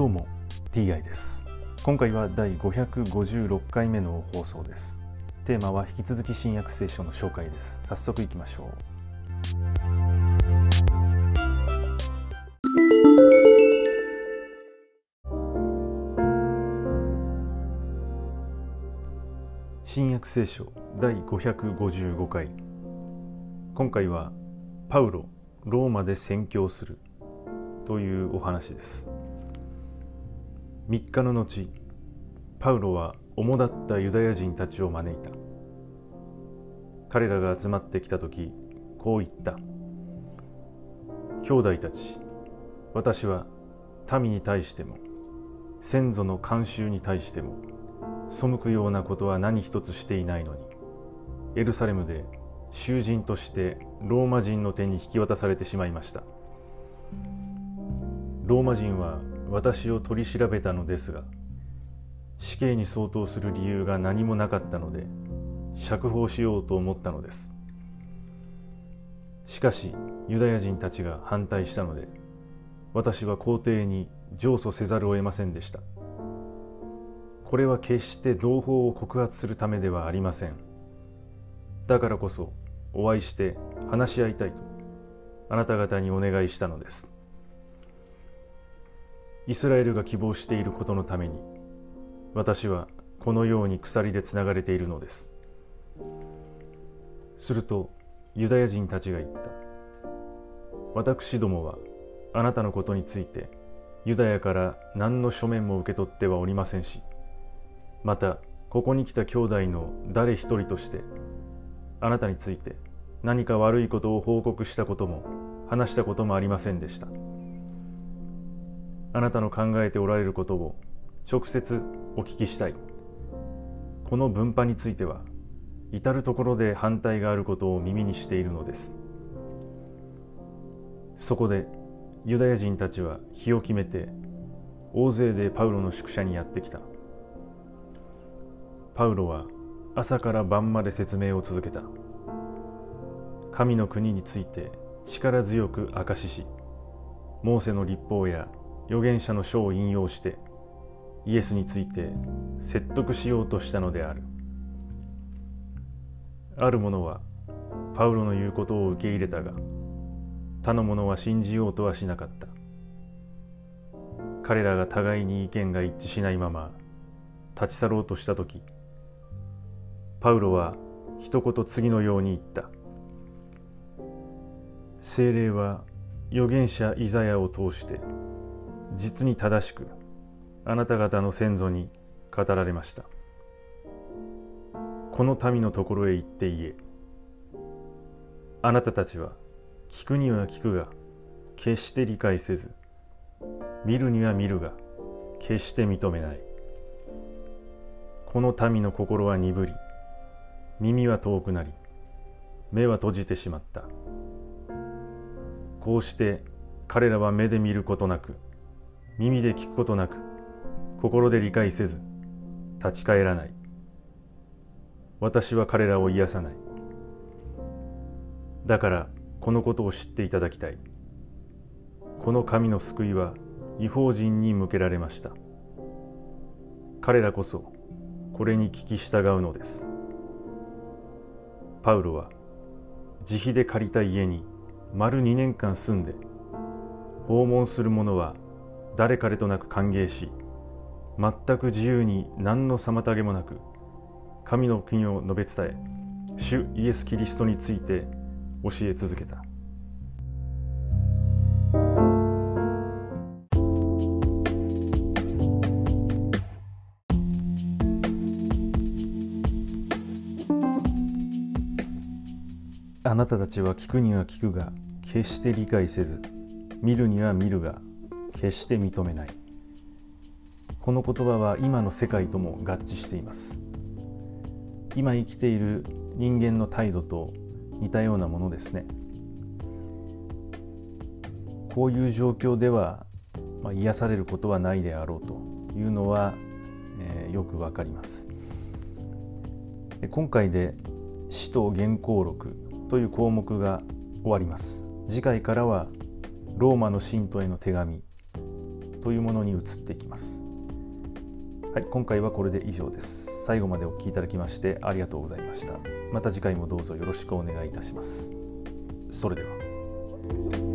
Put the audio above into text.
どうも TI です。今回は第556回目の放送です。テーマは引き続き新約聖書の紹介です。早速いきましょう。新約聖書第555回。今回はパウロローマで宣教するというお話です。3日の後パウロは主だったユダヤ人たちを招いた。彼らが集まってきた時こう言った。兄弟たち私は民に対しても先祖の慣習に対しても背くようなことは何一つしていないのにエルサレムで囚人としてローマ人の手に引き渡されてしまいました。ローマ人は私を取り調べたのですが死刑に相当する理由が何もなかったので釈放しようと思ったのです。しかしユダヤ人たちが反対したので私は皇帝に上訴せざるを得ませんでした。これは決して同胞を告発するためではありません。だからこそお会いして話し合いたいとあなた方にお願いしたのです。イスラエルが希望していることのために私はこのように鎖でつながれているのですするとユダヤ人たちが言った私どもはあなたのことについてユダヤから何の書面も受け取ってはおりませんしまたここに来た兄弟の誰一人としてあなたについて何か悪いことを報告したことも話したこともありませんでした。あなたの考えておられることを直接お聞きしたい。この分派については至る所で反対があることを耳にしているのです。そこでユダヤ人たちは日を決めて大勢でパウロの宿舎にやってきた。パウロは朝から晩まで説明を続けた。神の国について力強く証ししモーセの立法や預言者の書を引用してイエスについて説得しようとしたのである。ある者はパウロの言うことを受け入れたが他の者は信じようとはしなかった。彼らが互いに意見が一致しないまま立ち去ろうとした時パウロは一言次のように言った。精霊は預言者イザヤを通して実に正しくあなた方の先祖に語られました。この民のところへ行って言えあなたたちは聞くには聞くが決して理解せず見るには見るが決して認めない。この民の心は鈍り耳は遠くなり目は閉じてしまった。こうして彼らは目で見ることなく耳で聞くことなく心で理解せず立ち返らない。私は彼らを癒さない。だからこのことを知っていただきたい。この神の救いは違法人に向けられました。彼らこそこれに聞き従うのです。パウロは自費で借りた家に丸2年間住んで訪問する者は誰彼となく歓迎し全く自由に何の妨げもなく神の国を述べ伝え主イエス・キリストについて教え続けた。あなたたちは聞くには聞くが決して理解せず見るには見るが決して認めない。この言葉は今の世界とも合致しています。今生きている人間の態度と似たようなものですね。こういう状況では、まあ、癒されることはないであろうというのは、えー、よくわかります。今回で使徒原稿録という項目が終わります。次回からはローマの信徒への手紙というものに移っていきます。はい今回はこれで以上です。最後までお聴きいただきましてありがとうございました。また次回もどうぞよろしくお願いいたします。それでは。